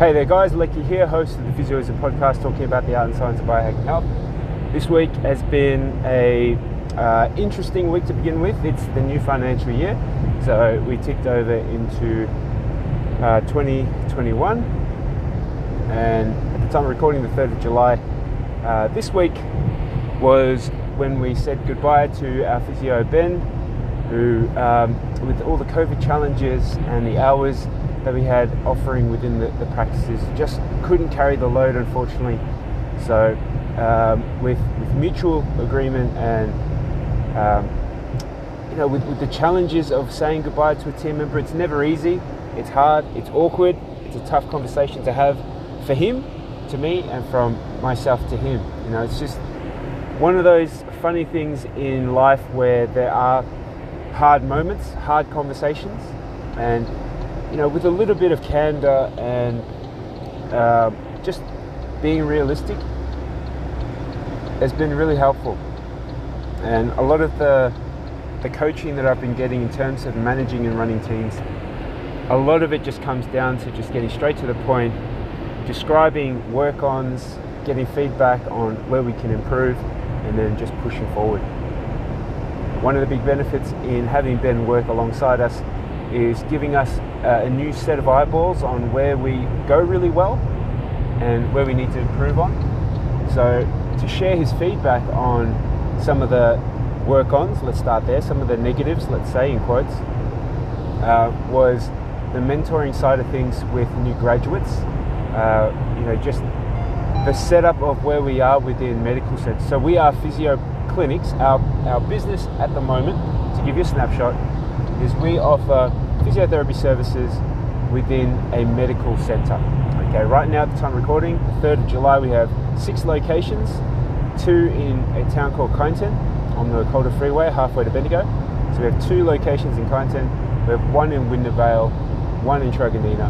Hey there, guys. Lecky here, host of the Physioism podcast, talking about the art and science of biohacking health. This week has been a uh, interesting week to begin with. It's the new financial year, so we ticked over into uh, 2021, and at the time of recording, the 3rd of July, uh, this week was when we said goodbye to our physio Ben, who, um, with all the COVID challenges and the hours that we had offering within the, the practices, just couldn't carry the load, unfortunately. So, um, with, with mutual agreement and um, you know, with, with the challenges of saying goodbye to a team member, it's never easy. It's hard. It's awkward. It's a tough conversation to have for him, to me, and from myself to him. You know, it's just one of those funny things in life where there are hard moments, hard conversations, and you know, with a little bit of candor and uh, just being realistic has been really helpful. And a lot of the the coaching that I've been getting in terms of managing and running teams, a lot of it just comes down to just getting straight to the point, describing work-ons, getting feedback on where we can improve, and then just pushing forward. One of the big benefits in having Ben work alongside us is giving us uh, a new set of eyeballs on where we go really well and where we need to improve on. So to share his feedback on some of the work-ons, let's start there, some of the negatives, let's say in quotes, uh, was the mentoring side of things with new graduates. Uh, you know, just the setup of where we are within medical centers. So we are physio clinics. Our, our business at the moment, to give you a snapshot, is we offer physiotherapy services within a medical center. Okay, right now at the time of recording, the 3rd of July, we have six locations, two in a town called Kyneton on the Calder Freeway, halfway to Bendigo. So we have two locations in Kyneton. We have one in Windermere one in Truganina,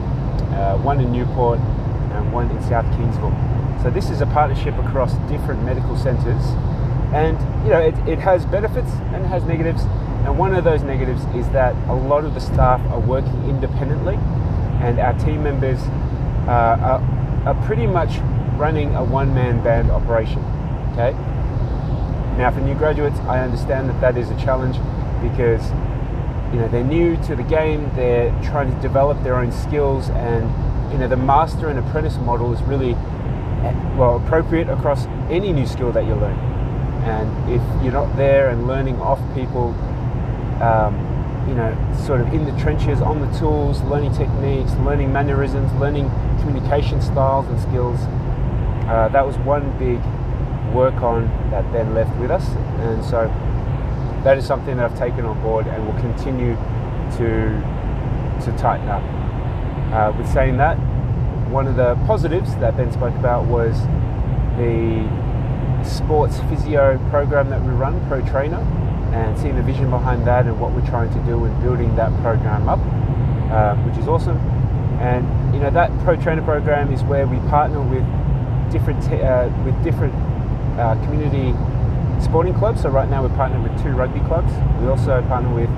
uh, one in Newport, and one in South Kingsville. So this is a partnership across different medical centres, and you know it, it has benefits and it has negatives. And one of those negatives is that a lot of the staff are working independently, and our team members uh, are, are pretty much running a one-man band operation. Okay. Now, for new graduates, I understand that that is a challenge because you know they're new to the game. They're trying to develop their own skills, and you know the master and apprentice model is really well appropriate across any new skill that you learn. And if you're not there and learning off people, um, you know, sort of in the trenches, on the tools, learning techniques, learning mannerisms, learning communication styles and skills, uh, that was one big work on that then left with us. And so that is something that I've taken on board and will continue to to tighten up. Uh, with saying that, one of the positives that Ben spoke about was the sports physio program that we run, Pro Trainer, and seeing the vision behind that and what we're trying to do in building that program up, uh, which is awesome. And you know that Pro Trainer program is where we partner with different uh, with different uh, community sporting clubs. So right now we're partnered with two rugby clubs. We also partner with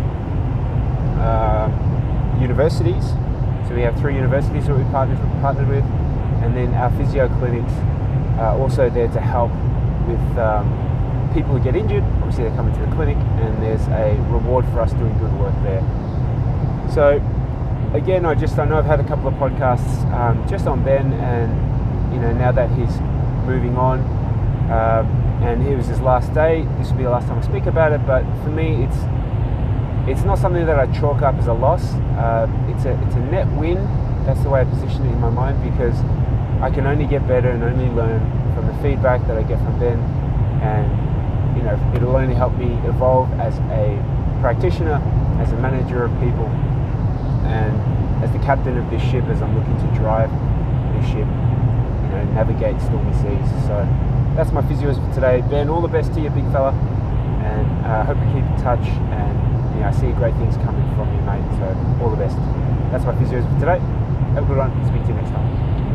uh, universities. So we have three universities that we partnered, partnered with, and then our physio clinics are also there to help with um, people who get injured. Obviously, they come into the clinic, and there's a reward for us doing good work there. So again, I just I know I've had a couple of podcasts um, just on Ben, and you know now that he's moving on, um, and it was his last day. This will be the last time I speak about it. But for me, it's it's not something that I chalk up as a loss. Uh, it's a it's a net win. That's the way I position it in my mind because I can only get better and only learn from the feedback that I get from Ben, and you know it'll only help me evolve as a practitioner, as a manager of people, and as the captain of this ship as I'm looking to drive this ship, you know, navigate stormy seas. So that's my physios for today. Ben, all the best to you, big fella, and I uh, hope you keep in touch. And you know, I see great things coming from you, mate. So all the best. That's my physios for today. Have a good one. Speak to you next time.